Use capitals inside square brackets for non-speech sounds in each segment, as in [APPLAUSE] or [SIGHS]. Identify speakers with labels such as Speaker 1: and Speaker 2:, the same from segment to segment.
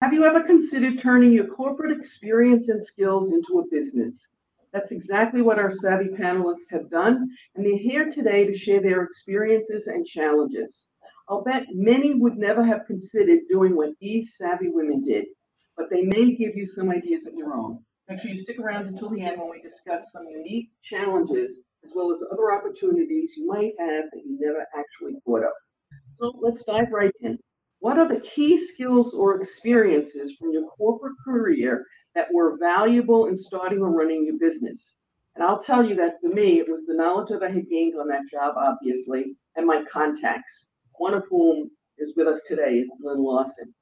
Speaker 1: Have you ever considered turning your corporate experience and skills into a business? That's exactly what our Savvy panelists have done, and they're here today to share their experiences and challenges. I'll bet many would never have considered doing what these savvy women did, but they may give you some ideas of your own. Make sure you stick around until the end when we discuss some unique challenges as well as other opportunities you might have that you never actually thought of. So let's dive right in. What are the key skills or experiences from your corporate career that were valuable in starting or running your business? And I'll tell you that for me, it was the knowledge that I had gained on that job, obviously, and my contacts, one of whom is with us today, is Lynn Larson.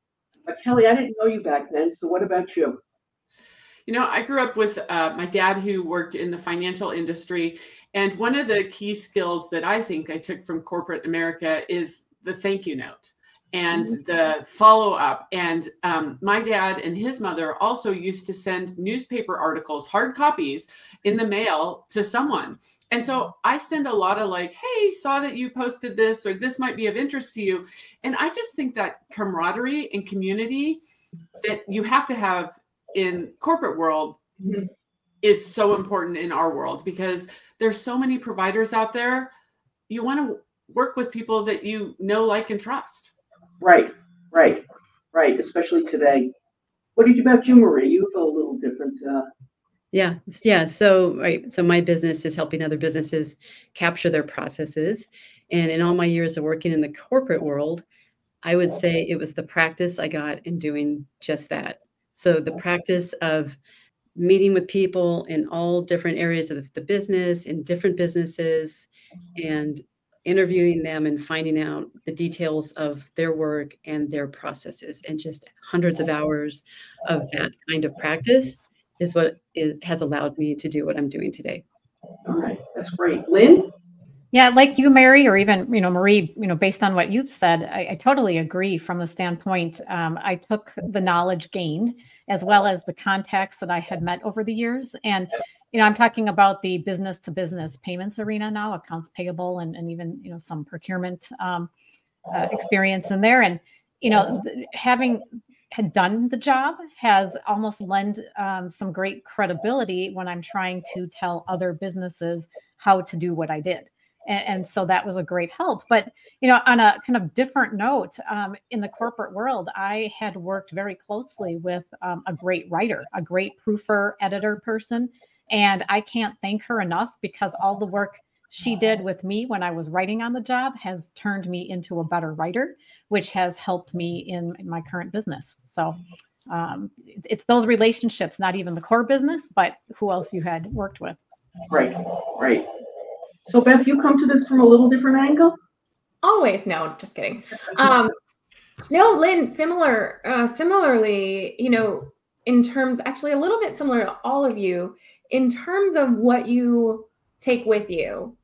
Speaker 1: But Kelly, I didn't know you back then, so what about you?
Speaker 2: You know, I grew up with uh, my dad who worked in the financial industry. And one of the key skills that I think I took from corporate America is the thank you note and mm-hmm. the follow up. And um, my dad and his mother also used to send newspaper articles, hard copies, in the mail to someone. And so I send a lot of like, hey, saw that you posted this, or this might be of interest to you. And I just think that camaraderie and community that you have to have in corporate world mm-hmm. is so important in our world because there's so many providers out there. You want to work with people that you know, like, and trust.
Speaker 1: Right, right, right. Especially today. What did you about you, Marie? You feel a little different. Uh...
Speaker 3: Yeah, yeah. So, right. So, my business is helping other businesses capture their processes. And in all my years of working in the corporate world, I would say it was the practice I got in doing just that. So, the practice of meeting with people in all different areas of the business, in different businesses, and interviewing them and finding out the details of their work and their processes and just hundreds of hours of that kind of practice is what has allowed me to do what I'm doing today.
Speaker 1: All right, that's great. Lynn?
Speaker 4: Yeah, like you, Mary, or even you know Marie, you know, based on what you've said, I, I totally agree. From the standpoint, um, I took the knowledge gained as well as the contacts that I had met over the years, and you know, I'm talking about the business to business payments arena now, accounts payable, and, and even you know some procurement um, uh, experience in there, and you know, having had done the job has almost lend um, some great credibility when I'm trying to tell other businesses how to do what I did. And, and, so that was a great help. But you know on a kind of different note um, in the corporate world i had worked very closely with um, a great writer a great proofer editor person and i can't thank her enough because all the work she did with me when i was writing on the job has turned me into a better writer which has helped me in, in my current business so um, it's those relationships not even the core business but who else you had worked with
Speaker 1: right right so Beth, you come to this from a little different angle?
Speaker 5: Always, no, just kidding. Um, no, Lynn, similar, uh, similarly, you know, in terms, actually a little bit similar to all of you, in terms of what you take with you,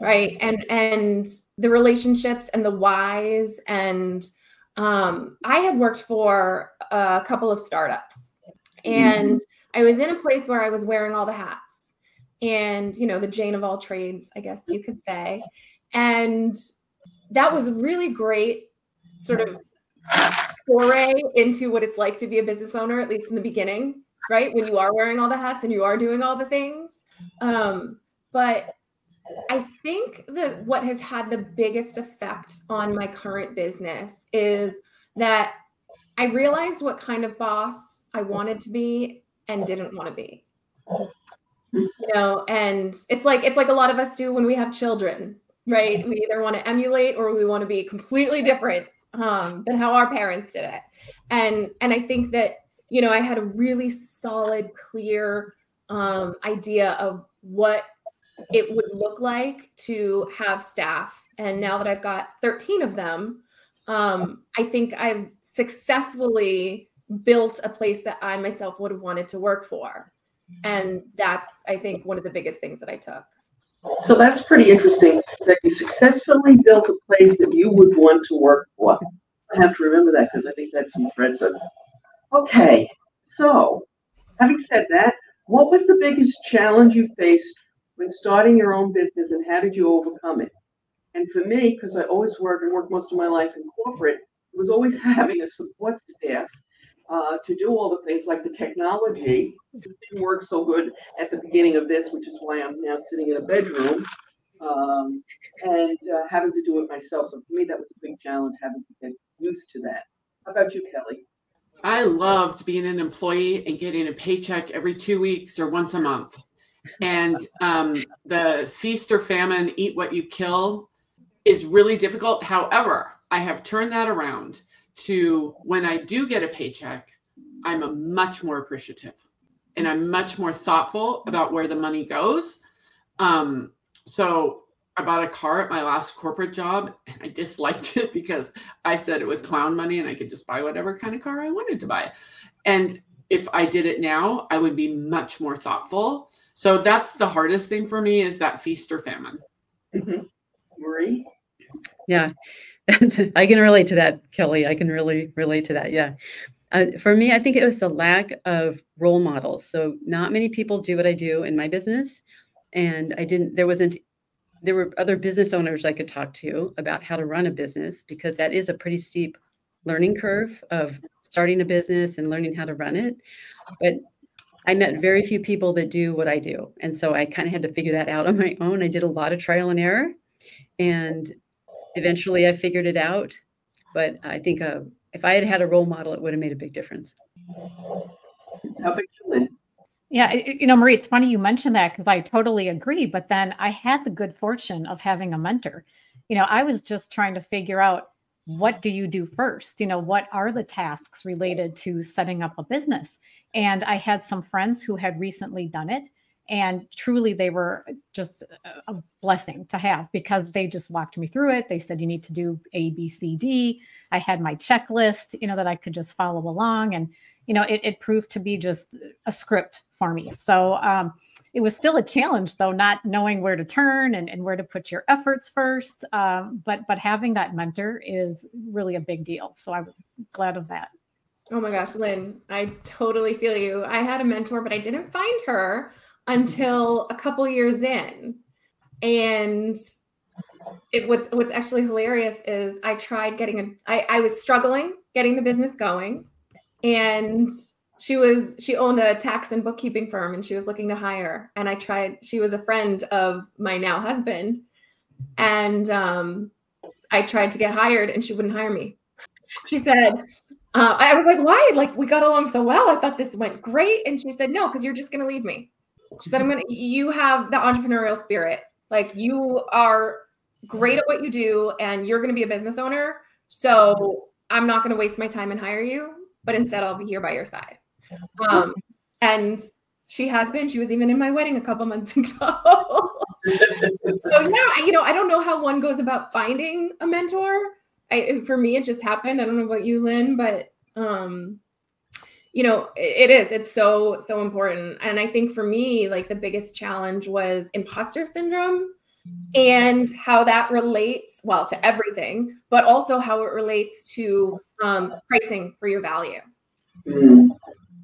Speaker 5: right? And and the relationships and the whys. And um, I had worked for a couple of startups, and mm-hmm. I was in a place where I was wearing all the hats and you know the jane of all trades i guess you could say and that was really great sort of foray into what it's like to be a business owner at least in the beginning right? When you are wearing all the hats and you are doing all the things. Um, but i think that what has had the biggest effect on my current business is that i realized what kind of boss i wanted to be and didn't want to be. You know and it's like it's like a lot of us do when we have children right? We either want to emulate or we want to be completely different um, than how our parents did it. And and i think that you know i had a really solid clear um, idea of what it would look like to have staff. And now that i've got 13 of them um, i think i've successfully built a place that i myself would have wanted to work for. And that's i think one of the biggest things that i took
Speaker 1: so that's pretty interesting that you successfully built a place that you would want to work for. I have to remember that because i think that's impressive. Okay so having said that what was the biggest challenge you faced when starting your own business and how did you overcome it? And for me because i always worked and worked most of my life in corporate it was always [LAUGHS] having a support staff uh, to do all the things like the technology. It didn't work so good at the beginning of this, which is why I'm now sitting in a bedroom um, and uh, having to do it myself. So for me, that was a big challenge having to get used to that. How about you, Kelly?
Speaker 2: I loved being an employee and getting a paycheck every two weeks or once a month. And um, the feast or famine, eat what you kill, is really difficult. However, I have turned that around to when I do get a paycheck, I'm a much more appreciative and I'm much more thoughtful about where the money goes. Um, so I bought a car at my last corporate job and I disliked it because I said it was clown money and I could just buy whatever kind of car I wanted to buy. And if I did it now, I would be much more thoughtful. So that's the hardest thing for me is that feast or famine.
Speaker 1: Mm-hmm. Marie?
Speaker 3: Yeah, [LAUGHS] I can relate to that, Kelly. I can really relate to that. Yeah. Uh, for me, I think it was the lack of role models. So, not many people do what I do in my business. And I didn't, there wasn't, there were other business owners I could talk to about how to run a business because that is a pretty steep learning curve of starting a business and learning how to run it. But I met very few people that do what I do. And so I kind of had to figure that out on my own. I did a lot of trial and error. And eventually I figured it out. But I think uh, if I had had a role model, it would have made a big difference.
Speaker 1: How about you, Lynn?
Speaker 4: Yeah, you know, Marie, it's funny you mentioned that because I totally agree. But then I had the good fortune of having a mentor. You know, I was just trying to figure out what do you do first? You know, what are the tasks related to setting up a business? And I had some friends who had recently done it. And truly, they were just a blessing to have because they just walked me through it. They said, you need to do A, B, C, D. I had my checklist, you know, that I could just follow along. And, you know, it, it proved to be just a script for me. So, um, it was still a challenge though not knowing where to turn and, and where to put your efforts first um, but but having that mentor is really a big deal so i was glad of that
Speaker 5: oh my gosh lynn i totally feel you i had a mentor but i didn't find her until a couple years in. And it what's what's actually hilarious is i tried getting a I, I was struggling getting the business going. And she was she owned a tax and bookkeeping firm and she was looking to hire. And i tried she was a friend of my now husband. And um, i tried to get hired and she wouldn't hire me. She said uh, i was like why? Like we got along so well. I thought this went great. And she said no because you're just going to leave me she said i'm going to you have the entrepreneurial spirit like you are great at what you do and you're going to be a business owner so i'm not going to waste my time and hire you but instead i'll be here by your side um, and she has been. She was even in my wedding a couple months [LAUGHS] ago. so yeah, you know, I don't know how one goes about finding a mentor. I, for me, it just happened. I don't know about you, Lynn, but um, you know, it, is. It's so so important. And I think for me, like the biggest challenge was imposter syndrome and how that relates well to everything, but also how it relates to um, pricing for your value. Mm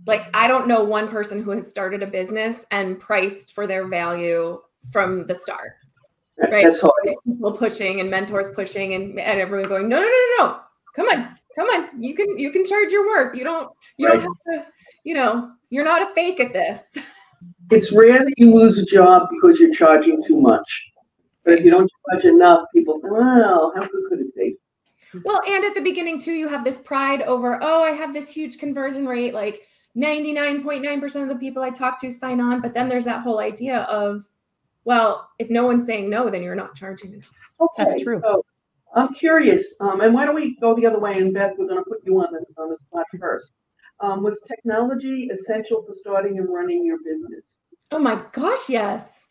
Speaker 5: like I don't know one person who has started a business and priced for their value from the start. Right. That's People pushing and mentors pushing and, and everyone going, no, no, no, no, no. Come on, come on. You can you can charge your worth. You don't you right. don't have to, you know, you're not a fake at this.
Speaker 1: It's rare that you lose a job because you're charging too much. But if you don't charge enough, people say, well, how good could it be?
Speaker 5: Well, and at the beginning too, you have this pride over, oh, I have this huge conversion rate. Like 99.9% of the people I talk to sign on. But then there's that whole idea of, well, if no one's saying no, then you're not charging enough.
Speaker 1: Okay, That's true. So I'm curious, um, and why don't we go the other way? And Beth, we're going to put you on the, on the spot first. Um, was technology essential to starting and running your business?
Speaker 5: Oh my gosh, yes.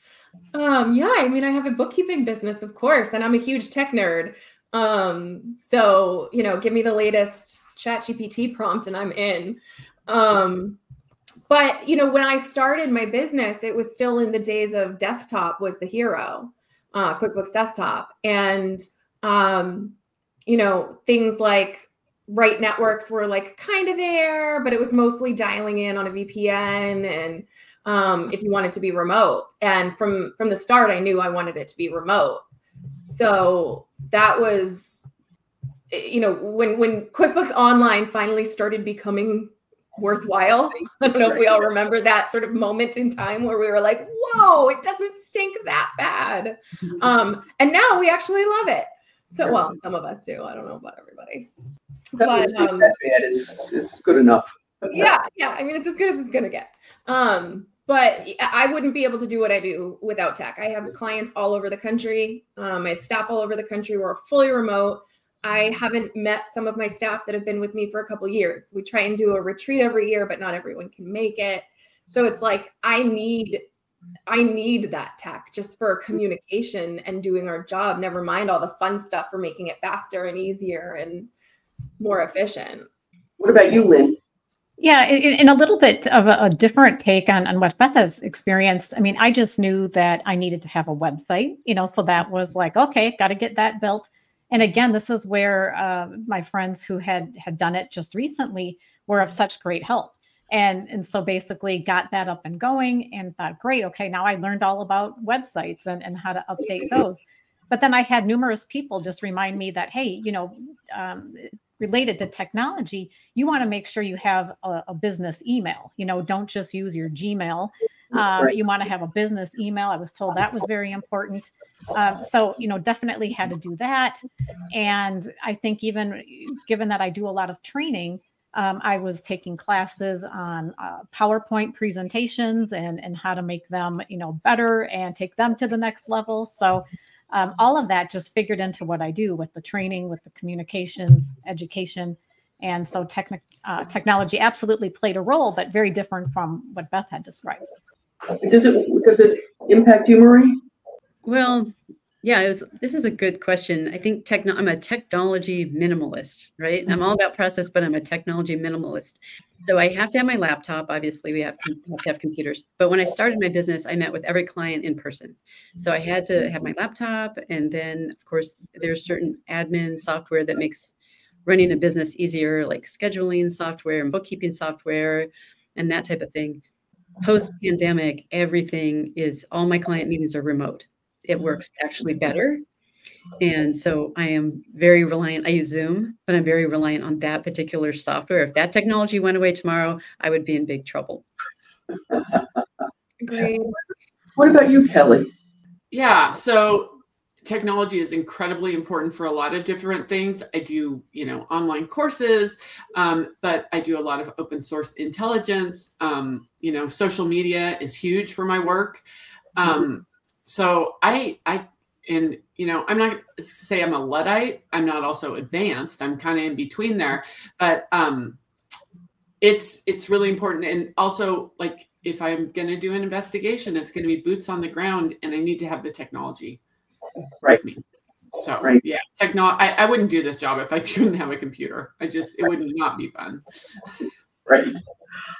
Speaker 5: Um, yeah, I mean, I have a bookkeeping business, of course, and I'm a huge tech nerd. Um, so, you know, give me the latest chat GPT prompt and I'm in. Um, but you know, when I started my business, it was still in the days of desktop was the hero, uh, QuickBooks Desktop, and um, you know, things like Right Networks were like kind of there, but it was mostly dialing in on a VPN and um, if you wanted to be remote. And from from the start, I knew I wanted it to be remote. So that was, you know, when when QuickBooks Online finally started becoming worthwhile. [LAUGHS] I don't know if we all remember that sort of moment in time where we were like, whoa, it doesn't stink that bad. Um, and now we actually love it. So, well, some of us do. I don't know about everybody. But, um,
Speaker 1: that bad. It's, it's good enough.
Speaker 5: yeah yeah i mean it's as good as it's gonna get um but i wouldn't be able to do what i do without tech i have clients all over the country um, i have staff all over the country we're fully remote i haven't met some of my staff that have been with me for a couple years we try and do a retreat every year but not everyone can make it so it's like i need i need that tech just for communication and doing our job never mind all the fun stuff for making it faster and easier and more efficient
Speaker 1: What about you, Lynn?
Speaker 4: Yeah, in, in a little bit of a, a different take on, on what Beth has experienced. I mean, I just knew that I needed to have a website, you know, so that was like, okay, got to get that built. And again, this is where uh, my friends who had had done it just recently were of such great help. And and so basically got that up and going and thought, great, okay, now I learned all about websites and, and how to update [LAUGHS] those. But then I had numerous people just remind me that, hey, you know, um, related to technology, you want to make sure you have a, a business email. You know, don't just use your Gmail. Um, You want to have a business email. I was told that was very important. Um, so, you know, definitely had to do that. And I think even given that I do a lot of training, um, I was taking classes on uh, PowerPoint presentations and and how to make them, you know, better and take them to the next level. So, um, all of that just figured into what I do with the training, with the communications, education, and so technic uh, technology absolutely played a role, but very different from what Beth had described.
Speaker 1: Does it, does it impact you, Marie?
Speaker 3: Well, yeah, it was, this is a good question. I think techno, I'm a technology minimalist, right? I'm all mm-hmm. about process, but I'm a technology minimalist. So I have to have my laptop. Obviously, we have, have to have computers. But when I started my business, I met with every client in person. So I had to have my laptop. And then, of course, there's certain admin software that makes running a business easier, like scheduling software and bookkeeping software and that type of thing. Post pandemic, everything is all my client meetings are remote it works actually better. And so I am very reliant. I use Zoom, but I'm very reliant on that particular software. If that technology went away tomorrow, I would be in big trouble. [LAUGHS]
Speaker 5: Agreed.
Speaker 1: What about you, Kelly?
Speaker 2: Yeah. So technology is incredibly important for a lot of different things. I do, you know, online courses, um, but I do a lot of open source intelligence. Um, you know, social media is huge for my work. Um, so I, I, and you know, I'm not say I'm a luddite. I'm not also advanced. I'm kind of in between there, but um, it's it's really important. And also, like, if I'm going to do an investigation, it's going to be boots on the ground, and I need to have the technology
Speaker 1: Right.
Speaker 2: with me. So
Speaker 1: Right.
Speaker 2: yeah, techno. I, I wouldn't do this job if I [LAUGHS] couldn't have a computer. I just it would not be fun.
Speaker 1: Right.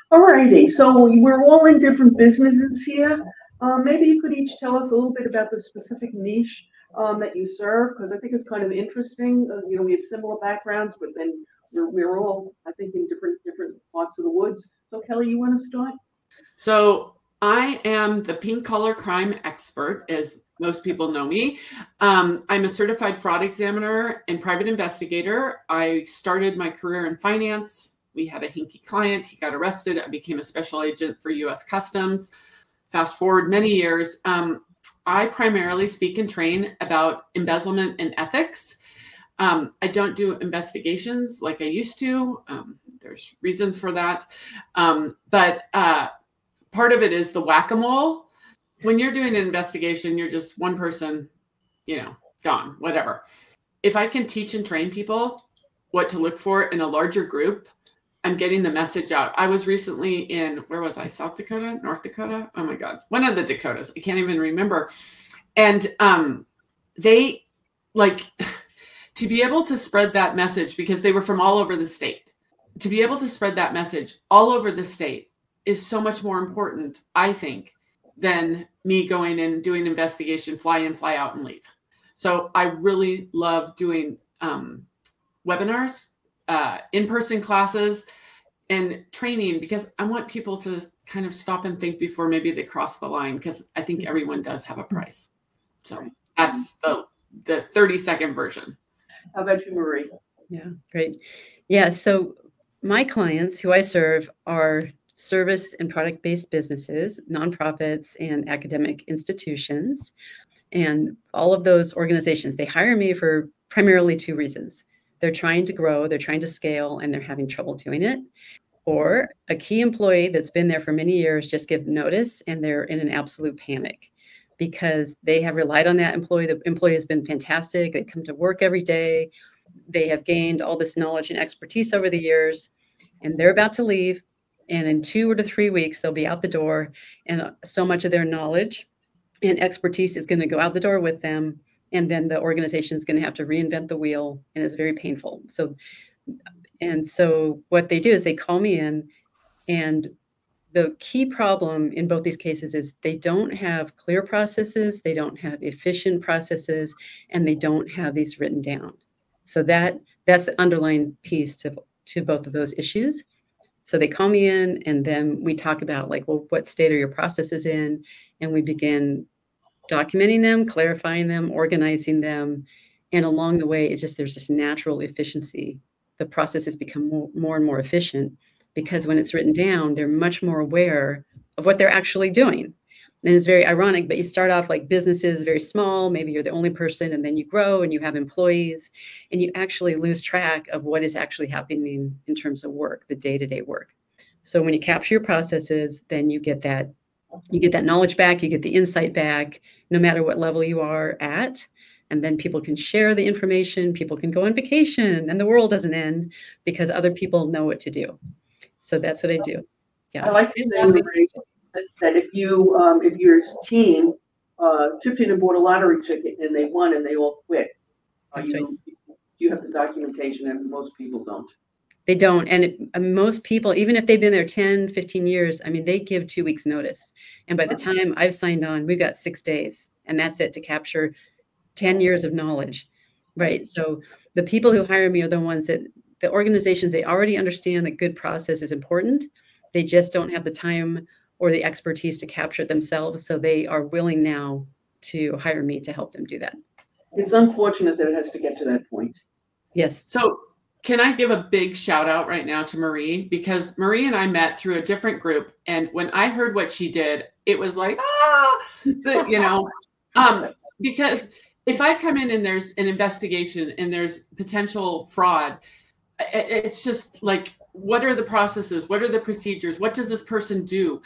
Speaker 1: All righty. So we're all in different businesses here. Uh, maybe you could each tell us a little bit about the specific niche um, that you serve, because I think it's kind of interesting. Uh, you know, we have similar backgrounds, but then we're, we're all, I think, in different different parts of the woods. So Kelly, you want to start?
Speaker 2: So I am the pink collar crime expert, as most people know me. Um, I'm a certified fraud examiner and private investigator. I started my career in finance. We had a hinky client. He got arrested. I became a special agent for US Customs. Fast forward many years. Um, I primarily speak and train about embezzlement and ethics. Um, I don't do investigations like I used to. Um, there's reasons for that. Um, but uh, part of it is the whack-a-mole when you're doing an investigation you're just one person you know gone whatever if i can teach and train people what to look for in a larger group i'm getting the message out. I was recently in where was i? South dakota? North dakota? Oh my god. One of the dakotas. I can't even remember. And um they like [SIGHS] to be able to spread that message because they were from all over the state to be able to spread that message all over the state is so much more important, I think, than me going and doing investigation, fly in, fly out, and leave. So I really love doing um, webinars, uh, in-person classes, and training because I want people to kind of stop and think before maybe they cross the line because I think everyone does have a price. So that's the the 30 second version.
Speaker 1: How about you, Marie?
Speaker 3: Yeah, great. Yeah, so my clients who I serve are service and product based businesses, nonprofits, and academic institutions. And all of those organizations, they hire me for primarily two reasons. They're trying to grow, they're trying to scale, and they're having trouble doing it. Or a key employee that's been there for many years just give notice and they're in an absolute panic because they have relied on that employee. The employee has been fantastic. They come to work every day. They have gained all this knowledge and expertise over the years, and they're about to leave. And in two or three weeks, they'll be out the door, and so much of their knowledge and expertise is going to go out the door with them and then the organization is going to have to reinvent the wheel and it's very painful. So and so what they do is they call me in and the key problem in both these cases is they don't have clear processes they don't have efficient processes and they don't have these written down. So that that's the underlying piece to to both of those issues. So they call me in and then we talk about like well what state are your processes in? And we begin documenting them, clarifying them, organizing them. And along the way, it's just there's this natural efficiency. The process has become more, more and more efficient because when it's written down, they're much more aware of what they're actually doing. And it's very ironic, but you start off like businesses very small, maybe you're the only person, and then you grow and you have employees, and you actually lose track of what is actually happening in terms of work, the day to day work. So when you capture your processes, then you get that you get that knowledge back, you get the insight back, no matter what level you are at. And then people can share the information, people can go on vacation, and the world doesn't end because other people know what to do. So that's what I do.
Speaker 1: Yeah. I like to say that, if you um, if your team uh, chipped in and bought a lottery ticket and they won and they all quit,
Speaker 3: that's you,
Speaker 1: right. you have the documentation and most people don't
Speaker 3: they don't and it, uh, most people even if they've been there 10 15 years i mean they give two weeks notice. And by the time i've signed on we've got six days and that's it to capture 10 years of knowledge right? So the people who hire me are the ones that the organizations they already understand that good process is important. They just don't have the time or the expertise to capture it themselves so they are willing now to hire me to help them do that.
Speaker 1: It's unfortunate that it has to get to that point.
Speaker 3: Yes.
Speaker 2: So can I give a big shout out right now to Marie? Because Marie and I met through a different group. And when I heard what she did, it was like, ah, the, you know, [LAUGHS] um, because if I come in and there's an investigation and there's potential fraud, it's just like, what are the processes? What are the procedures? What does this person do?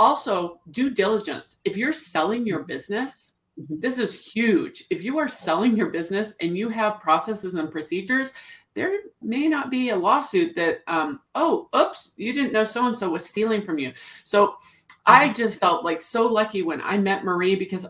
Speaker 2: Also, due diligence. If you're selling your business, mm-hmm. this is huge. If you are selling your business and you have processes and procedures, there may not be a lawsuit that, um, oh, oops, you didn't know so and so was stealing from you. So I mm-hmm. just felt like so lucky when I met Marie because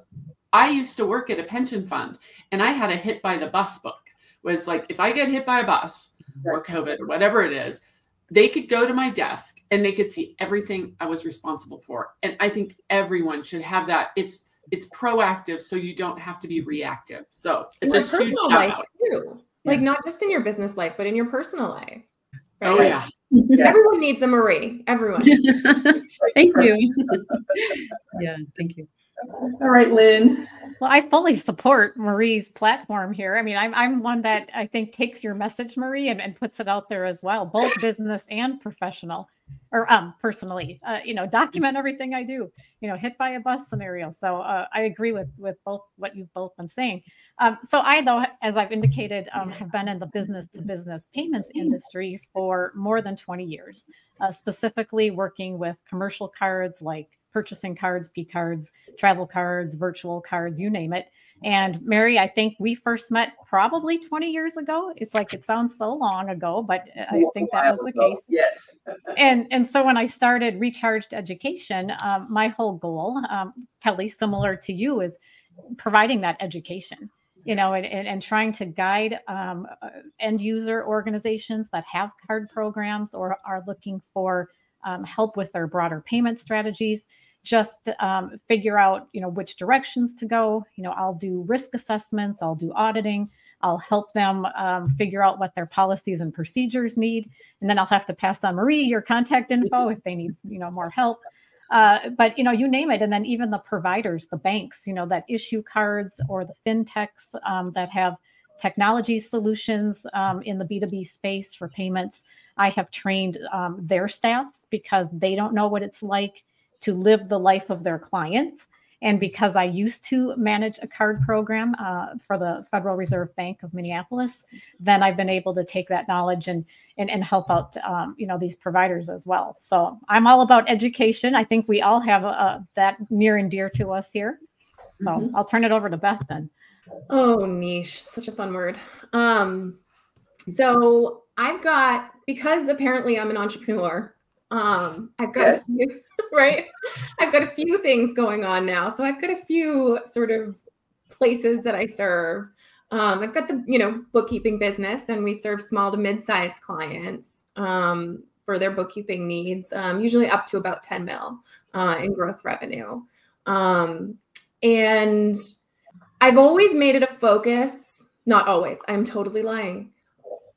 Speaker 2: I used to work at a pension fund and I had a hit by the bus book. Was like if I get hit by a bus or COVID or whatever it is, they could go to my desk and they could see everything I was responsible for. And I think everyone should have that. It's it's proactive so you don't have to be reactive. So it's a huge shout out. Too
Speaker 5: like not just in your business life, but in your personal life.
Speaker 2: Oh, right? Oh yeah.
Speaker 5: Everyone needs a Marie. Everyone. [LAUGHS]
Speaker 3: thank you. [LAUGHS] yeah, thank you.
Speaker 1: All right, Lynn.
Speaker 4: Well, I fully support Marie's platform here. I mean, I'm I'm one that I think takes your message, Marie, and, and puts it out there as well, both business and professional or um personally. Uh, you know, document everything I do. You know, hit by a bus scenario. So uh, I agree with with both what you've both been saying. Um, so I, though, as I've indicated, um, have been in the business to business payments industry for more than 20 years, uh, specifically working with commercial cards like purchasing cards, P cards, travel cards, virtual cards, you name it. And Mary, I think we first met probably 20 years ago. It's like it sounds so long ago, but I think that was the ago. case.
Speaker 1: Yes. [LAUGHS]
Speaker 4: and and so when I started Recharged Education, um, my whole goal, um, Kelly, similar to you, is providing that education you know, and, and, and trying to guide um, uh, end user organizations that have card programs or are looking for um, help with their broader payment strategies just um, figure out you know which directions to go. You know i'll do risk assessments i'll do auditing i'll help them um, figure out what their policies and procedures need and then i'll have to pass on marie your contact info if they need you know more help. Uh, but you know you name it and then even the providers the banks you know that issue cards or the fintechs um, that have technology solutions um, in the B2B space for payments. I have trained um, their staffs because they don't know what it's like to live the life of their clients. And because I used to manage a card program uh, for the Federal Reserve Bank of Minneapolis, then I've been able to take that knowledge and and, and help out um, you know these providers as well. So I'm all about education. I think we all have uh, that near and dear to us here. So
Speaker 1: Mhm.
Speaker 4: I'll turn it over to Beth then.
Speaker 5: Oh, niche. Such a fun word. Um, so I've got because apparently I'm an entrepreneur. Um, I've got
Speaker 1: Yes.
Speaker 5: a few, [LAUGHS] right. I've got a few things going on now. So I've got a few sort of places that I serve. Um, I've got the you know bookkeeping business, and we serve small to mid-sized clients um, for their bookkeeping needs, um, usually up to about 10 mil uh, in gross revenue. Um, and I've always made it a focus, not always, I'm totally lying.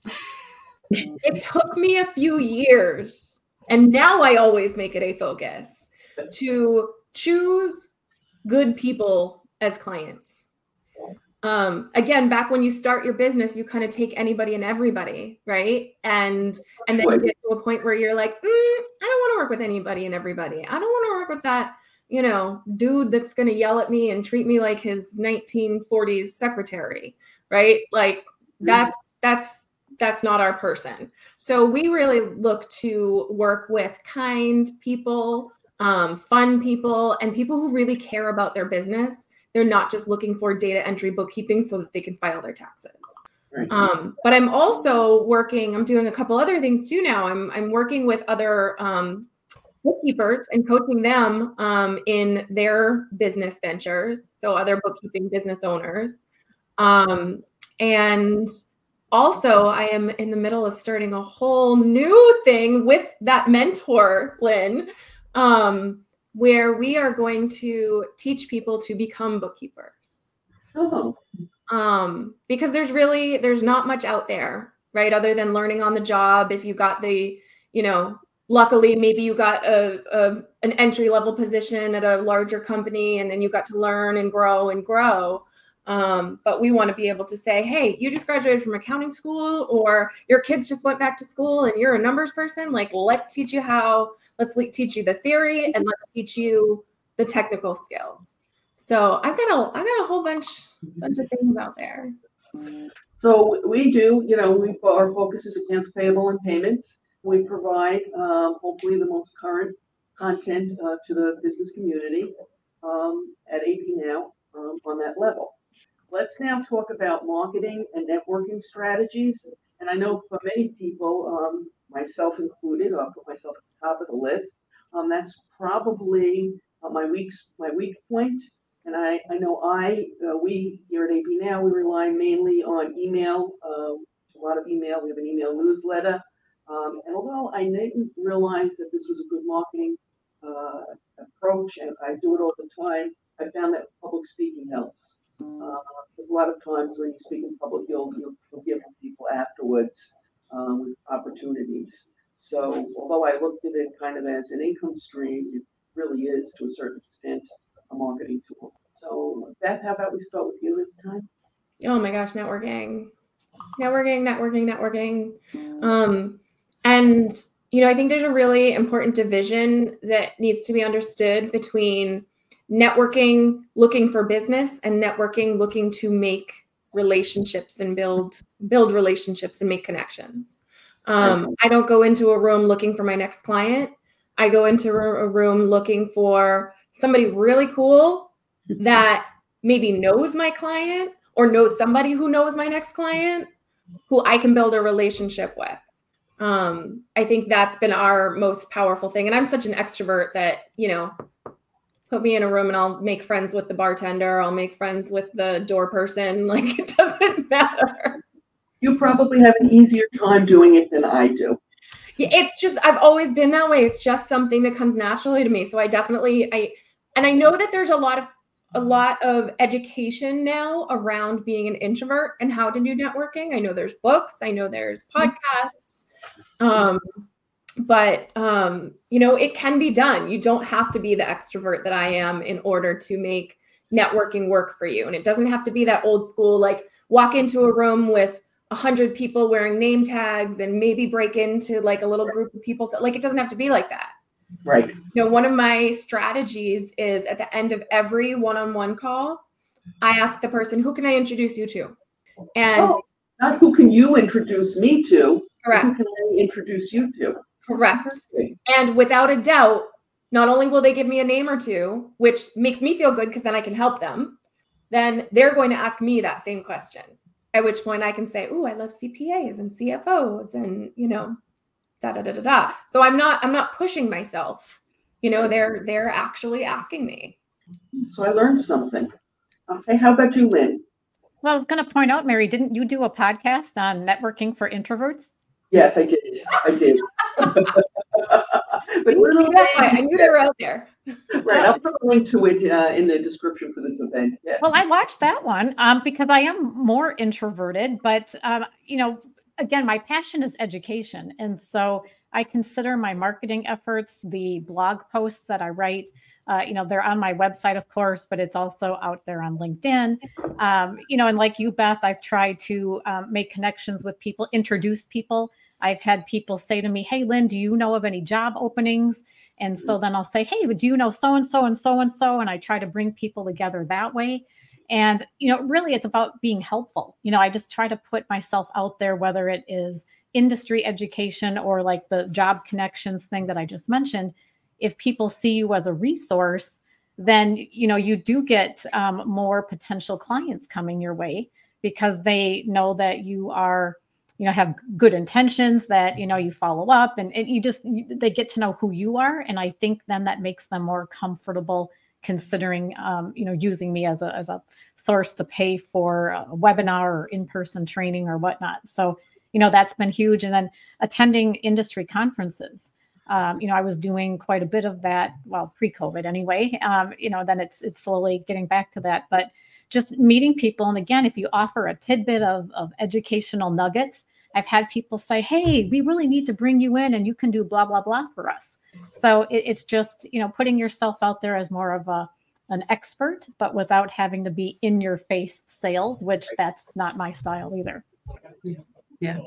Speaker 5: [LAUGHS] it took me a few years, and now I always make it a focus to choose good people as clients. Um, again, back when you start your business, you kind of take anybody and everybody, right? And and then you get to a point where you're like, "Mm, I don't want to work with anybody and everybody. I don't want to work with that you know, dude that's going to yell at me and treat me like his 1940s secretary, right? Like that's that's that's not our person. So we really look to work with kind people, um, fun people, and people who really care about their business. They're not just looking for data entry bookkeeping so that they can file their taxes.
Speaker 1: Right.
Speaker 5: Um, but I'm also working. I'm doing a couple other things too now. I'm I'm working with other um, bookkeepers and coaching them um, in their business ventures. So other bookkeeping business owners, um, and also I am in the middle of starting a whole new thing with that mentor, Lynn. Um, where we are going to teach people to become bookkeepers.
Speaker 1: Oh,
Speaker 5: um, because there's really there's not much out there right other than learning on the job. If you got the you know luckily maybe you got a, a an entry level position at a larger company and then you got to learn and grow and grow um, but we want to be able to say hey you just graduated from accounting school or your kids just went back to school and you're a numbers person like let's teach you how let's le- teach you the theory and let's teach you the technical skills so i've got a i've got a whole bunch bunch of things out there
Speaker 1: So we do, you know, we, our focus is accounts payable and payments. We provide, um, hopefully the most current content, uh, to the business community, um, at AP Now, um, on that level. Let's now talk about marketing and networking strategies. And I know for many people, um, myself included, I'll put myself at the top of the list. Um, that's probably uh, my week's, my weak point. And I, I know I, uh, we here at AP Now, we rely mainly on email, uh, a lot of email. We have an email newsletter. Um, and although I didn't realize that this was a good marketing uh, approach, and I do it all the time, I found that public speaking helps. Uh, a lot of times when you speak in public, you'll, you'll you'll give people afterwards um, opportunities. So although I looked at it kind of as an income stream, it really is to a certain extent a marketing tool. So Beth, how about we start with you this time?
Speaker 5: oh my gosh networking networking networking networking um and you know i think there's a really important division that needs to be understood between networking looking for business and networking looking to make relationships and build build relationships and make connections um, i don't go into a room looking for my next client i go into a room looking for somebody really cool that maybe knows my client or knows somebody who knows my next client who I can build a relationship with. Um, I think that's been our most powerful thing. And I'm such an extrovert that, you know, put me in a room and I'll make friends with the bartender, I'll make friends with the door person. [LAUGHS] Like it doesn't matter.
Speaker 1: You probably have an easier time doing it than I do.
Speaker 5: Yeah, It's just I've always been that way. It's just something that comes naturally to me. So I definitely I and I know that there's a lot of a lot of education now around being an introvert and how to do networking. I know there's books, I know there's podcasts. Um but um you know it can be done. You don't have to be the extrovert that I am in order to make networking work for you? And it doesn't have to be that old school, like walk into a room with a hundred people wearing name tags and maybe break into like a little group of people. To, like it doesn't have to be like that.
Speaker 1: Right.
Speaker 5: You know, one of my strategies is at the end of every one-on-one call, I ask the person, "Who can I introduce you to?" And
Speaker 1: Oh, Not who can you introduce me to?
Speaker 5: correct,
Speaker 1: Who can I introduce you to?
Speaker 5: Correct. And without a doubt, not only will they give me a name or two, which makes me feel good because then I can help them, then they're going to ask me that same question. At which point I can say, "Oh, I love CPAs and CFOs and, you know, da da da da da." So I'm not I'm not pushing myself. You know, they're they're actually asking me.
Speaker 1: So I learned something. Okay, how about you, Lynn?
Speaker 4: Well, I was going to point out, Mary, didn't you do a podcast on networking for introverts?
Speaker 1: Yes, I did. I did. But little
Speaker 5: That's why I knew they were out there.
Speaker 1: Right, I'll put a link to it uh, in the description for this event. Yes.
Speaker 4: Well, I watched that one um, because I am more introverted, but um, you know, again, my passion is education, and so I consider my marketing efforts, the blog posts that I write. Uh, you know, they're on my website, of course, but it's also out there on LinkedIn. Um, you know, and like you, Beth, I've tried to um, make connections with people, introduce people. I've had people say to me, "Hey, Lynn, do you know of any job openings?" And so then I'll say, Hey, do you know so and so and so and so? And I try to bring people together that way. And, you know, really it's about being helpful. You know, I just try to put myself out there, whether it is industry education or like the job connections thing that I just mentioned. If people see you as a resource, then, you know, you do get um, more potential clients coming your way because they know that you are you know have good intentions that you know you follow up and, and you just you, they get to know who you are. And i think then that makes them more comfortable considering um, you know using me as a, as a source to pay for a webinar or in-person training or whatnot. So you know that's been huge. And then attending industry conferences. Um, you know i was doing quite a bit of that well pre-covid anyway. Um, you know then it's it's slowly getting back to that. But just meeting people. And again, if you offer a tidbit of, of educational nuggets, I've had people say, Hey, we really need to bring you in and you can do blah, blah, blah for us. So it, it's just, you know, putting yourself out there as more of a, an expert, but without having to be in your face sales, which that's not my style either.
Speaker 3: Yeah.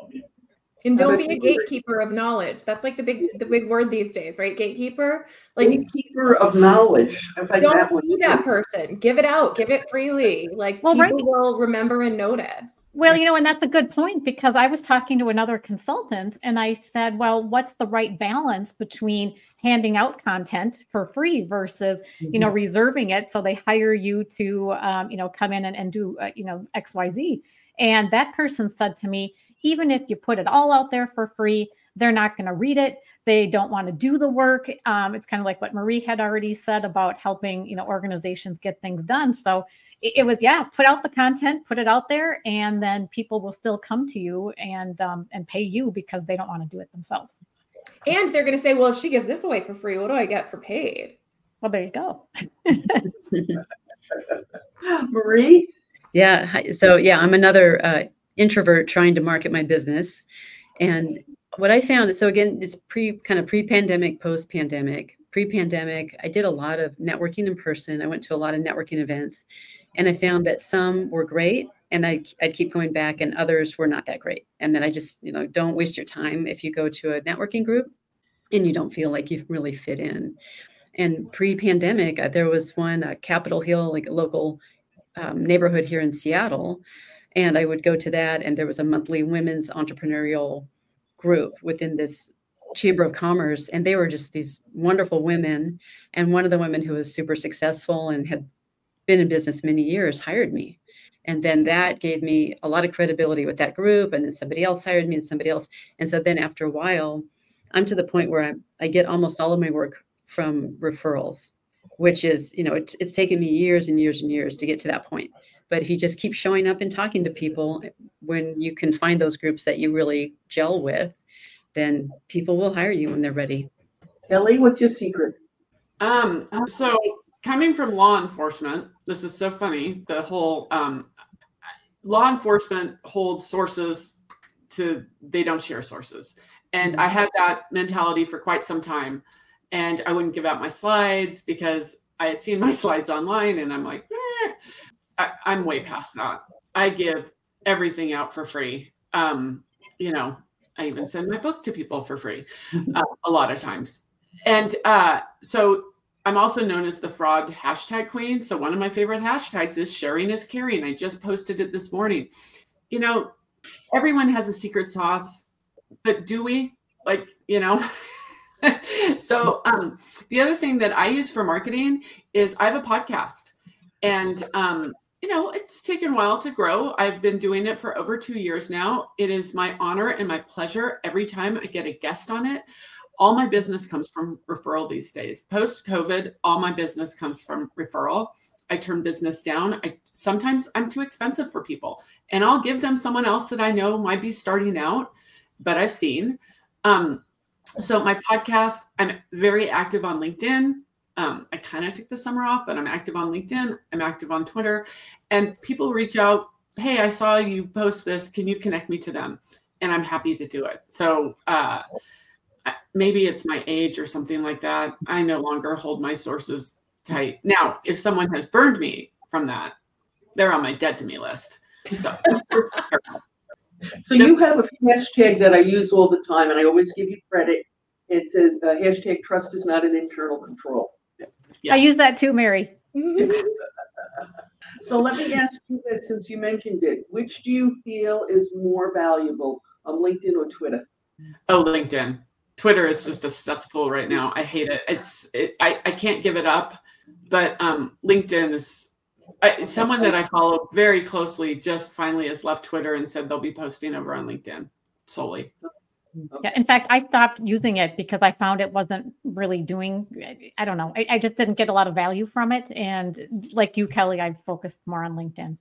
Speaker 5: And don't be a gatekeeper of knowledge. That's like the big the big word these days, right? Gatekeeper. Like
Speaker 1: Gatekeeper of knowledge. I like
Speaker 5: don't
Speaker 1: one.
Speaker 5: be that person. Give it out. Give it freely. Like
Speaker 4: Well,
Speaker 5: people
Speaker 4: right.
Speaker 5: will remember and notice.
Speaker 4: Well, you know, and that's a good point because I was talking to another consultant and I said, well, what's the right balance between handing out content for free versus, you know, reserving it so they hire you to, um, you know, come in and, and do, uh, you know, X, Y, Z. And that person said to me, even if you put it all out there for free, they're not going to read it. They don't want to do the work. Um, it's kind of like what Marie had already said about helping, you know, organizations get things done. So it, it was yeah put out the content put it out there and then people will still come to you and um, and pay you because they don't want to do it themselves
Speaker 5: And they're gonna say, well, if she gives this away for free, what do I get for paid?
Speaker 4: well there you go [LAUGHS]
Speaker 1: Marie?
Speaker 3: Yeah. So yeah, I'm another uh, introvert trying to market my business, and what I found is so again, it's pre kind of pre-pandemic, post-pandemic. Pre-pandemic, I did a lot of networking in person. I went to a lot of networking events, and I found that some were great, and I I'd keep going back, and others were not that great. And then I just you know don't waste your time if you go to a networking group, and you don't feel like you really fit in. And pre-pandemic, uh, there was one uh, Capitol Hill, like a local um, neighborhood here in Seattle. And I would go to that, and there was a monthly women's entrepreneurial group within this Chamber of Commerce. And they were just these wonderful women. And one of the women who was super successful and had been in business many years hired me. And then that gave me a lot of credibility with that group. And then somebody else hired me and somebody else. And so then after a while, I'm to the point where I, I get almost all of my work from referrals, which is, you know, it, it's taken me years and years and years to get to that point. But if you just keep showing up and talking to people, when you can find those groups that you really gel with, then people will hire you when they're ready.
Speaker 1: Kelly, what's your secret?
Speaker 2: Um, so coming from law enforcement, this is so funny. The whole um, law enforcement holds sources to they don't share sources, and I had that mentality for quite some time. And I wouldn't give out my slides because I had seen my [LAUGHS] slides online, and I'm like, eh, I, I'm way past that. I give everything out for free. Um, you know, I even send my book to people for free [LAUGHS] uh, a lot of times. And uh, so I'm also known as the fraud hashtag queen. So one of my favorite hashtags is sharing is caring. I just posted it this morning. You know, everyone has a secret sauce, but do we? Like, you know. [LAUGHS] so um, the other thing that I use for marketing is I have a podcast, and um, you know, it's taken a while to grow. I've been doing it for over two years now. It is my honor and my pleasure every time I get a guest on it. All my business comes from referral these days. Post COVID, all my business comes from referral. I turn business down. I sometimes I'm too expensive for people, and I'll give them someone else that I know might be starting out, but I've seen. Um, so my podcast, I'm very active on LinkedIn. Um, I kind of took the summer off, but I'm active on LinkedIn. I'm active on Twitter, and people reach out. Hey, I saw you post this. Can you connect me to them? And I'm happy to do it. So uh, maybe it's my age or something like that. I no longer hold my sources tight. Now, if someone has burned me from that, they're on my dead to me list. So, [LAUGHS] [LAUGHS]
Speaker 1: so you have a hashtag that I use all the time, and I always give you credit. It says uh, hashtag trust is not an internal control.
Speaker 4: Yes. I use that too, Mary.
Speaker 1: so let me ask you this, since you mentioned it, which do you feel is more valuable on LinkedIn or Twitter?
Speaker 2: Oh, LinkedIn. Twitter is just a cesspool right now. I hate it. It's it, I I can't give it up, but um, LinkedIn is I, someone that I follow very closely. Just finally has left Twitter and said they'll be posting over on LinkedIn solely.
Speaker 4: Yeah, in fact, I stopped using it because I found it wasn't really doing. I don't know. I, I just didn't get a lot of value from it, and like you, Kelly, I focused more on LinkedIn.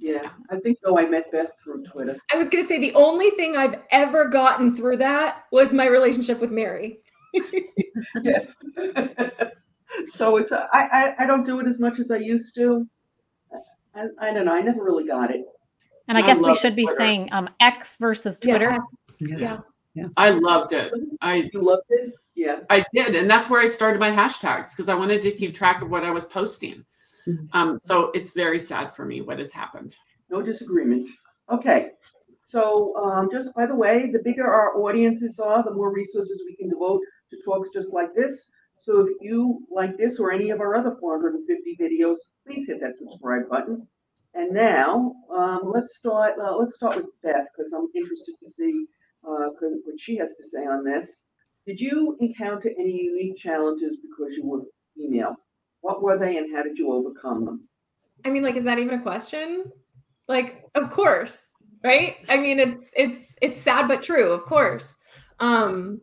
Speaker 1: Yeah, I think though I met Beth through Twitter.
Speaker 5: I was going to say the only thing I've ever gotten through that was my relationship with Mary. [LAUGHS]
Speaker 1: yes. [LAUGHS] so it's I, I I don't do it as much as I used to. I, I don't know. I never really got it.
Speaker 4: And I, I guess we should be saying um, X versus Twitter.
Speaker 2: Yeah. yeah. yeah. I loved it. I
Speaker 1: you loved it. Yeah.
Speaker 2: I did, and that's where I started my hashtags because I wanted to keep track of what I was posting. Mm-hmm. Um, so it's very sad for me what has happened.
Speaker 1: No disagreement. Okay. So um, just by the way, the bigger our audiences are, the more resources we can devote to talks just like this. So if you like this or any of our other 450 videos, please hit that subscribe button. And now um, let's start. Uh, let's start with Beth because I'm interested to see uh, what she has to say on this. Did you encounter any unique challenges because you were female? What were they and how did you overcome them?
Speaker 5: I mean, like, is that even a question? Like, of course, right? I mean, it's it's it's sad but true, of course. Um,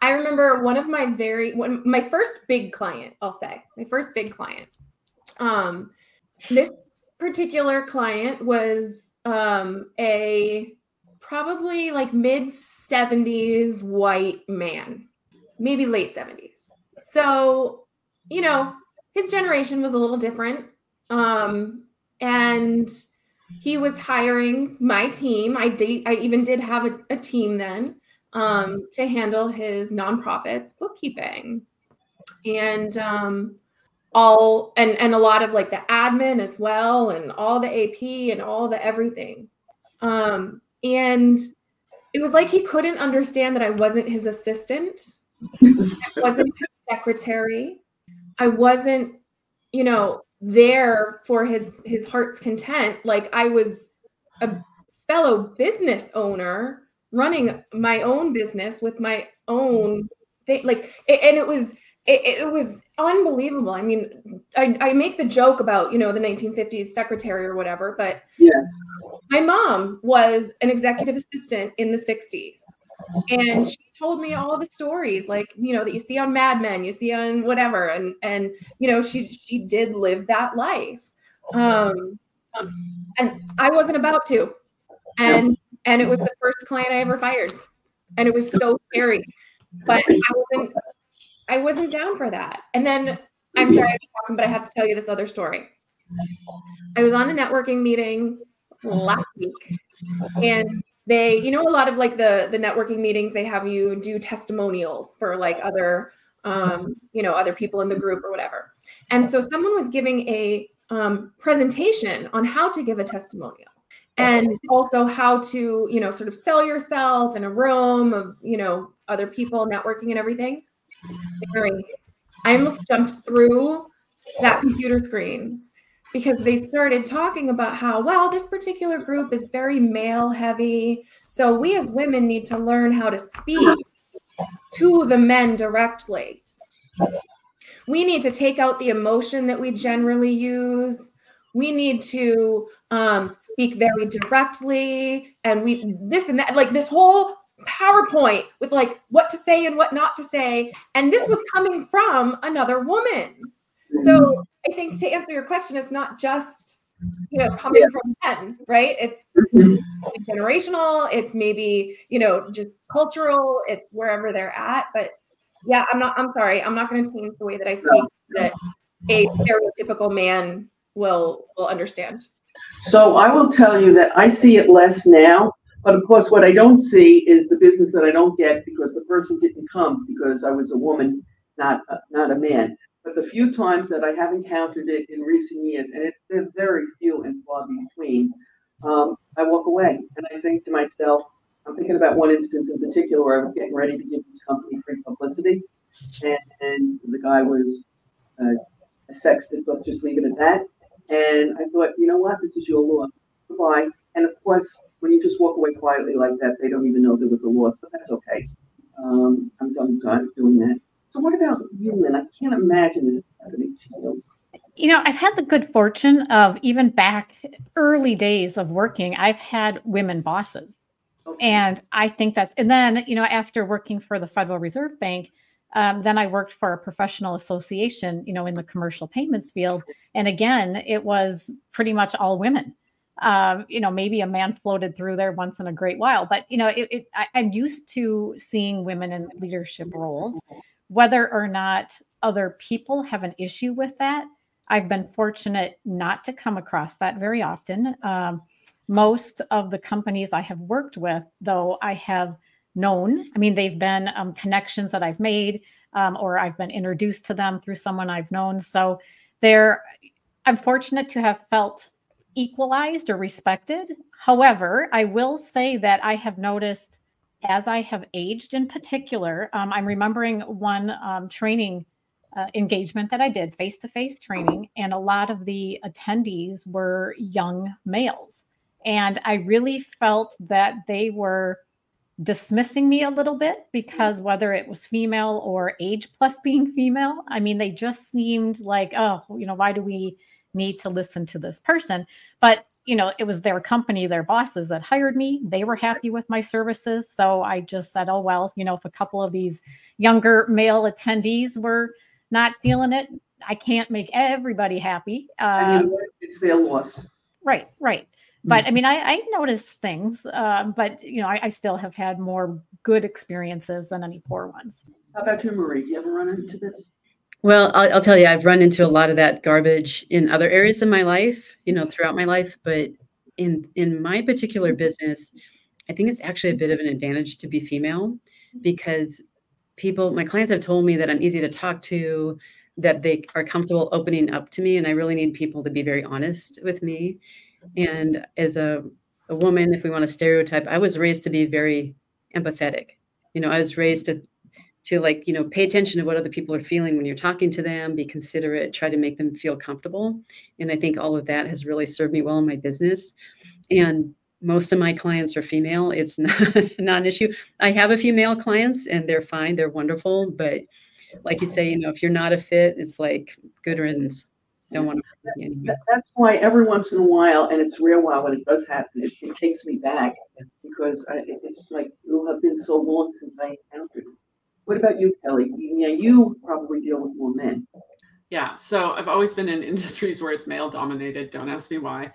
Speaker 5: I remember one of my very one my first big client, I'll say, my first big client. Um, this particular client was um a probably like mid 70s white man, maybe late 70s. So you know, his generation was a little different. Um, and he was hiring my team. I did, I even did have a, a team then um, to handle his nonprofits bookkeeping and um, all and and a lot of like the admin as well and all the AP and all the everything. Um, and it was like he couldn't understand that I wasn't his assistant, I wasn't his secretary, I wasn't, you know, there for his his heart's content. Like I was a fellow business owner running my own business with my own thing. Like, and it was it, it, was unbelievable. I mean, I, I make the joke about, you know, the 1950s secretary or whatever, but
Speaker 1: yeah.
Speaker 5: my mom was an executive assistant in the 60s and she told me all the stories like you know that you see on mad men you see on whatever and and you know she she did live that life. Um and i wasn't about to. And and it was the first client i ever fired. And it was so scary. But i wasn't i wasn't down for that. And then i'm sorry i'm talking but i have to tell you this other story. I was on a networking meeting last week and they you know a lot of like the the networking meetings they have you do testimonials for like other um you know other people in the group or whatever. And so someone was giving a um, presentation on how to give a testimonial and also how to you know sort of sell yourself in a room of you know other people networking and everything I almost jumped through that computer screen because they started talking about how well this particular group is very male heavy so we as women need to learn how to speak to the men directly. We need to take out the emotion that we generally use. We need to um, speak very directly and we this and that like this whole powerpoint with like what to say and what not to say and this was coming from another woman. So mm-hmm. i think to answer your question it's not just you know coming from men right? It's mm-hmm. generational it's maybe you know just cultural it's wherever they're at but yeah i'm not i'm sorry i'm not going to change the way that i speak that a stereotypical man will will understand.
Speaker 1: So I will tell you that I see it less now, but of course, what I don't see is the business that I don't get because the person didn't come because I was a woman, not a, not a man. But the few times that I have encountered it in recent years, and it, they're very few and far between, um, I walk away and I think to myself, I'm thinking about one instance in particular where I was getting ready to give this company free publicity, and, and the guy was uh, a sexist. Let's just leave it at that. And I thought, you know what? This is your loss. Goodbye. And of course, when you just walk away quietly like that, they don't even know there was a loss, but that's okay. Um, I'm done, done doing that. So what about you, Lynn? I can't imagine this happening to you.
Speaker 4: You know, I've had the good fortune of even back early days of working, I've had women bosses. Okay. And I think that's, and then, you know, after working for the Federal Reserve Bank, um, then I worked for a professional association, you know, in the commercial payments field. And again, it was pretty much all women. Um, you know, maybe a man floated through there once in a great while, but you know, it, it, I, I'm used to seeing women in leadership roles, whether or not other people have an issue with that. I've been fortunate not to come across that very often. Um, most of the companies I have worked with, though, I have known. I mean, they've been um, connections that I've made, um, or I've been introduced to them through someone I've known. So they're, I'm fortunate to have felt equalized or respected. However, I will say that I have noticed as I have aged in particular, um, I'm remembering one um, training uh, engagement that I did, face to face training, and a lot of the attendees were young males. And I really felt that they were dismissing me a little bit because whether it was female or age plus being [LAUGHS] female, I mean, they just seemed like, oh, you know, why do we need to listen to this person? But, you know, it was their company, their bosses that hired me. They were happy with my services. So I just said, oh, well, you know, if a couple of these younger male attendees were not feeling it, I can't make everybody happy.
Speaker 1: Um, it's their loss.
Speaker 4: Right, right but I mean, I, I notice things, uh, but you know, I, I, still have had more good experiences than any poor ones.
Speaker 1: How about you, Marie? Do you ever run into this?
Speaker 3: Well, I'll, I'll, tell you, I've run into a lot of that garbage in other areas of my life, you know, throughout my life. But in in my particular business, I think it's actually a bit of an advantage to be female because people, my clients have told me that I'm easy to talk to, that they are comfortable opening up to me, and I really need people to be very honest with me and as a, a woman, if we want to stereotype, I was raised to be very empathetic. You know, I was raised to to like, you know, pay attention to what other people are feeling when you're talking to them, be considerate, try to make them feel comfortable. And I think all of that has really served me well in my business. And most of my clients are female. It's [LAUGHS] not, not an issue. I have a few male clients and they're fine, they're wonderful. But like you say, you know, if you're not a fit, it's like good riddance don't want to
Speaker 1: That's why every once in a while, and it's rare while when it does happen, it, it takes me back because I, it's like it'll have been so long since I encountered. What about you, Kelly? Yeah, you probably deal with more men.
Speaker 2: Yeah, so I've always been in [LAUGHS] industries where it's male dominated. Don't ask me why.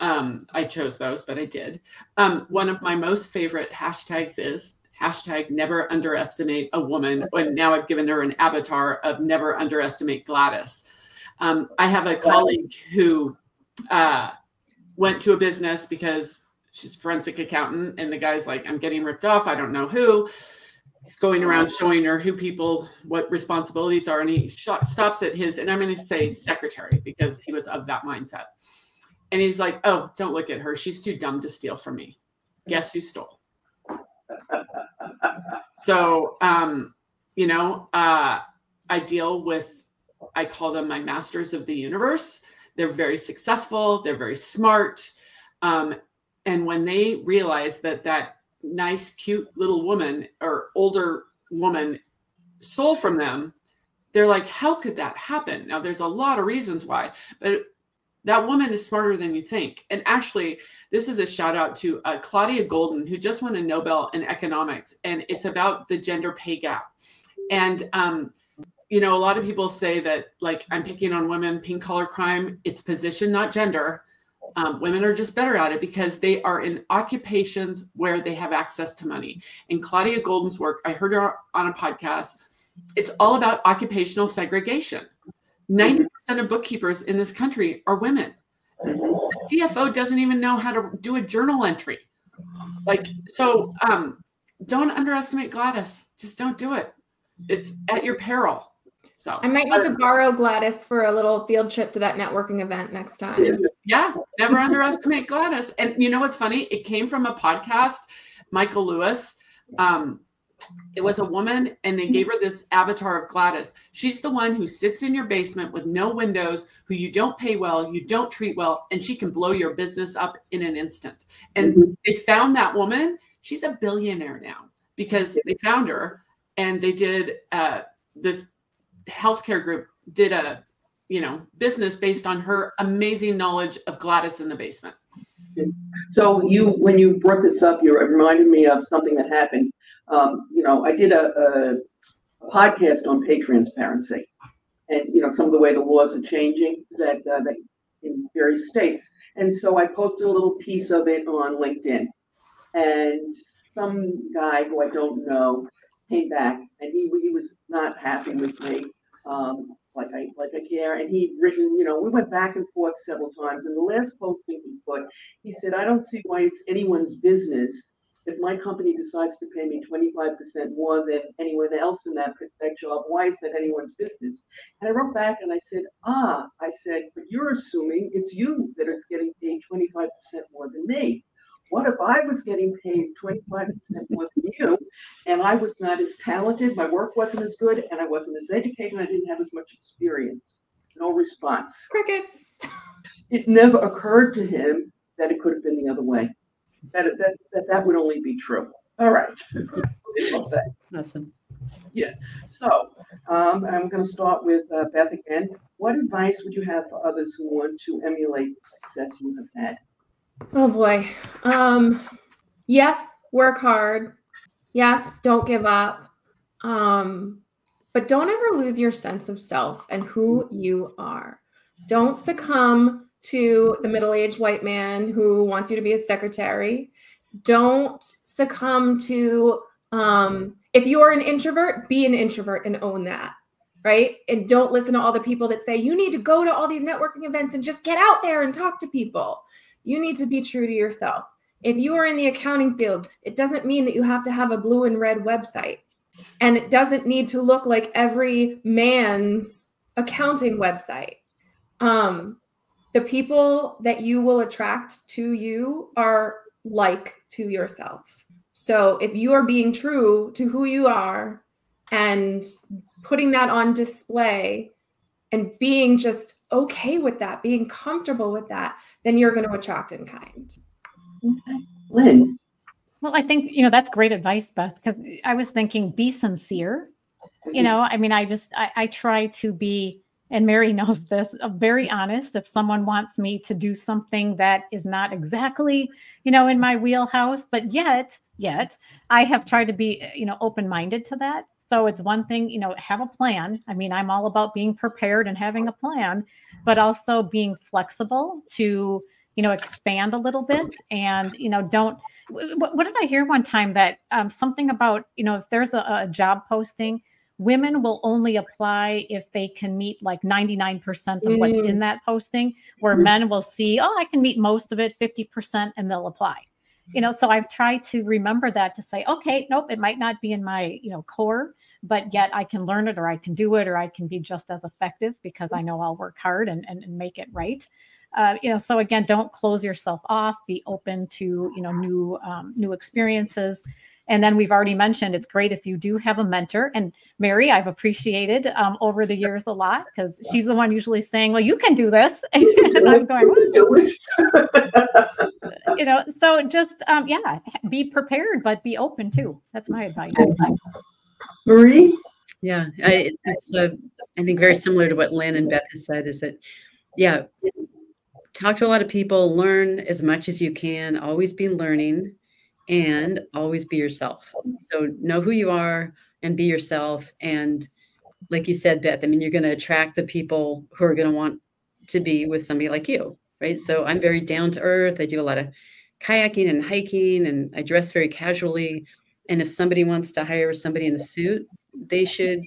Speaker 2: Um, I chose those, but I did. Um, one of my most favorite hashtags is hashtag never underestimate a woman. And now I've given her an avatar of never underestimate Gladys um, I have a colleague who uh, went to a business because she's forensic accountant, and the guy's like, "I'm getting ripped off. I don't know who." He's going around showing her who people what responsibilities are and he sh- stops at his and i'm going to say secretary because he was of that mindset. And he's like oh don't look at her. She's too dumb to steal from me. Guess who stole? So um you know uh i deal with i call them my masters of the universe. They're very successful. They're very smart. Um and when they realize that that nice, cute little woman or older woman stole from them, they're like, how could that happen? Now, there's a lot of reasons why, but that woman is smarter than you think. And actually, this is a shout out to uh, Claudia Goldin, who just won a Nobel in economics, and it's about the gender pay gap. And, um, you know, a lot of people say that, like, I'm picking on women, pink collar crime, it's position, not gender um, women are just better at it because they are in occupations where they have access to money. And Claudia Goldin's work, I heard her on a podcast, it's all about occupational segregation. 90% of bookkeepers in this country are women. The CFO doesn't even know how to do a journal entry. Like, so um, don't underestimate Gladys. Just don't do it. It's at your peril. So
Speaker 5: I might need to borrow Gladys for a little field trip to that networking event next time.
Speaker 2: Yeah, never underestimate Gladys. And you know what's funny? It came from a podcast, Michael Lewis. Um, it was a woman, and they gave her this avatar of Gladys. She's the one who sits in your basement with no windows, who you don't pay well, you don't treat well, and she can blow your business up in an instant. And mm-hmm. they found that woman. She's a billionaire now because they found her and they did uh, this healthcare group did a you know business based on her amazing knowledge of Gladys in the basement.
Speaker 1: So you, when you brought this up, you reminded me of something that happened. Um, you know, I did a, a, podcast on pay transparency, and you know some of the way the laws are changing that uh, that in various states. And so I posted a little piece of it on LinkedIn, and some guy who I don't know came back, and he he was not happy with me um, like I like I care. And he'd written, you know, we went back and forth several times. And the last posting he put, he said, I don't see why it's anyone's business if my company decides to pay me 25% more than anyone else in that, that job, why is that anyone's business? And I wrote back and I said, ah, I said, but you're assuming it's you that is getting paid 25% more than me. What if I was getting paid 25% more than you and I was not as talented, my work wasn't as good, and I wasn't as educated, and I didn't have as much experience? No response.
Speaker 5: Crickets.
Speaker 1: It never occurred to him that it could have been the other way, that that, that, that would only be true. All right.
Speaker 3: awesome.
Speaker 1: Yeah. So um, I'm going to start with uh, Beth again. What advice would you have for others who want to emulate the success you have had?
Speaker 5: Oh boy. Um yes, work hard. Yes, don't give up. Um but don't ever lose your sense of self and who you are. Don't succumb to the middle-aged white man who wants you to be a secretary. Don't succumb to um if you are an introvert, be an introvert and own that right? And don't listen to all the people that say you need to go to all these networking events and just get out there and talk to people you need to be true to yourself. If you are in the accounting field, it doesn't mean that you have to have a blue and red website. And it doesn't need to look like every man's accounting website. Um, the people that you will attract to you are like to yourself. So if you are being true to who you are and putting that on display and being just okay with that, being comfortable with that, then you're going to attract in kind.
Speaker 1: Okay. Lynn.
Speaker 4: Well, I think, you know, that's great advice, Beth, because I was thinking be sincere. You know, I mean, I just, I, I try to be, and Mary [LAUGHS] knows this, uh, very honest. If someone wants me to do something that is not exactly, you know, in my wheelhouse, but yet, yet, I have tried to be, you know, open minded to that. So it's one thing, you know, have a plan. I mean, I'm all about being prepared and having a plan, but also being flexible to, you know, expand a little bit and, you know, don't. What, what did I hear one time that um, something about, you know, if there's a, a job posting, women will only apply if they can meet like 99% of what's mm. in that posting, where mm. men will see, oh, I can meet most of it, 50%, and they'll apply. you know, so I've tried to remember that to say, okay, nope, it might not be in my, you know, core, but yet I can learn it or I can do it or I can be just as effective because I know I'll work hard and, and, and make it right. Uh, you know, so again, don't close yourself off. Be open to you know new um, new experiences. And then we've already mentioned it's great if you do have a mentor. And Mary, I've appreciated um, over the years a lot because she's the one usually saying, "Well, you can do this," [LAUGHS] and I'm going, [LAUGHS] you know. So just um, yeah, be prepared, but be open too. That's my advice.
Speaker 1: Marie?
Speaker 3: Yeah, I, it's uh, I think very similar to what Lynn and Beth has said. Is that yeah, talk to a lot of people, learn as much as you can, always be learning, and always be yourself. So know who you are and be yourself. And like you said, Beth, I mean, you're going to attract the people who are going to want to be with somebody like you, right? So I'm very down to earth. I do a lot of kayaking and hiking, and I dress very casually. And if somebody wants to hire somebody in a suit, they should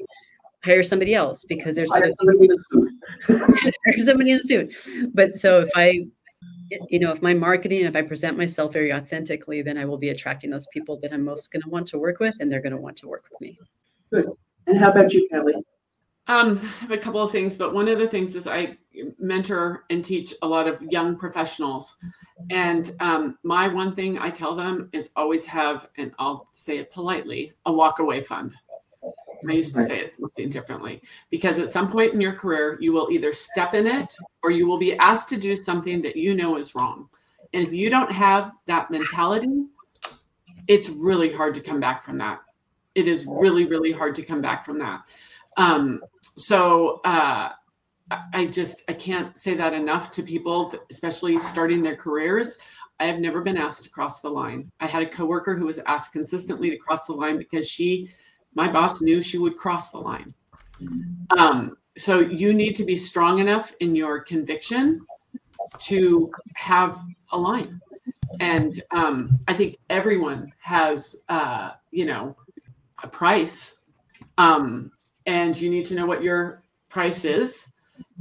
Speaker 3: hire somebody else because there's
Speaker 1: have somebody in a suit. [LAUGHS]
Speaker 3: hire somebody in a suit. But so if I, you know, if my marketing, if I present myself very authentically, then I will be attracting those people that I'm most going to want to work with, and they're going to want to work with me. Good.
Speaker 1: And how about you, Kelly?
Speaker 2: Um, [LAUGHS] I have a couple of things, but one of the things is I mentor and teach a lot of young professionals. And um, my one thing I tell them is always have, and I'll say it politely, a walk away fund. I used to say it something differently because at some point in your career, you will either step in it or you will be asked to do something that you know is wrong. And if you don't have that mentality, it's really hard to come back from that. It is really, really hard to come back from that. Um, so uh, I- just I can't say that enough to people, especially starting their careers. I have never been asked to cross the line. I had a coworker who was asked consistently to cross the line because she, my boss, knew she would cross the line. Um, so you need to be strong enough in your conviction to have a line. And um, I think everyone has, uh, you know, a price. Um, and you need to know what your price is.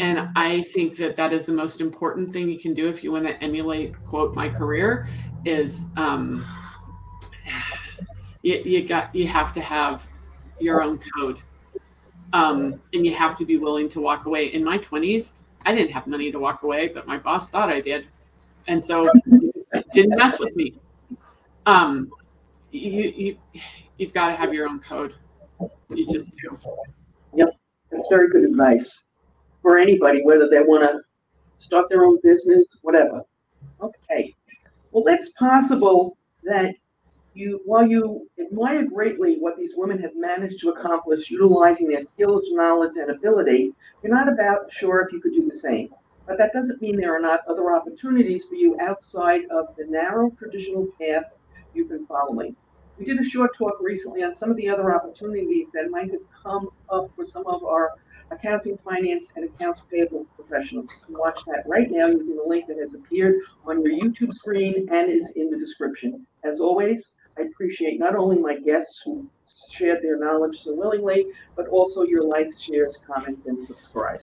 Speaker 2: And I think that that is the most important thing you can do if you want to emulate, quote, my career is um, [SIGHS] you, you got, you have to have your own code. Um, and you have to be willing to walk away. In my 20s, I didn't have money to walk away, but my boss thought I did. And so didn't mess with me. Um, you, you, you've got to have your own code. You just do.
Speaker 1: That's very good advice for anybody, whether they want to start their own business, whatever. Okay. Well, it's possible that you, while you admire greatly what these women have managed to accomplish utilizing their skills, knowledge, and ability, you're not about sure if you could do the same. But that doesn't mean there are not other opportunities for you outside of the narrow traditional path you've been following. We did a short talk recently on some of the other opportunities that might have come up for some of our accounting, finance, and accounts payable professionals. You can watch that right now using the link that has appeared on your YouTube screen and is in the description. As always, I appreciate not only my guests who shared their knowledge so willingly, but also your likes, shares, comments, and subscribe.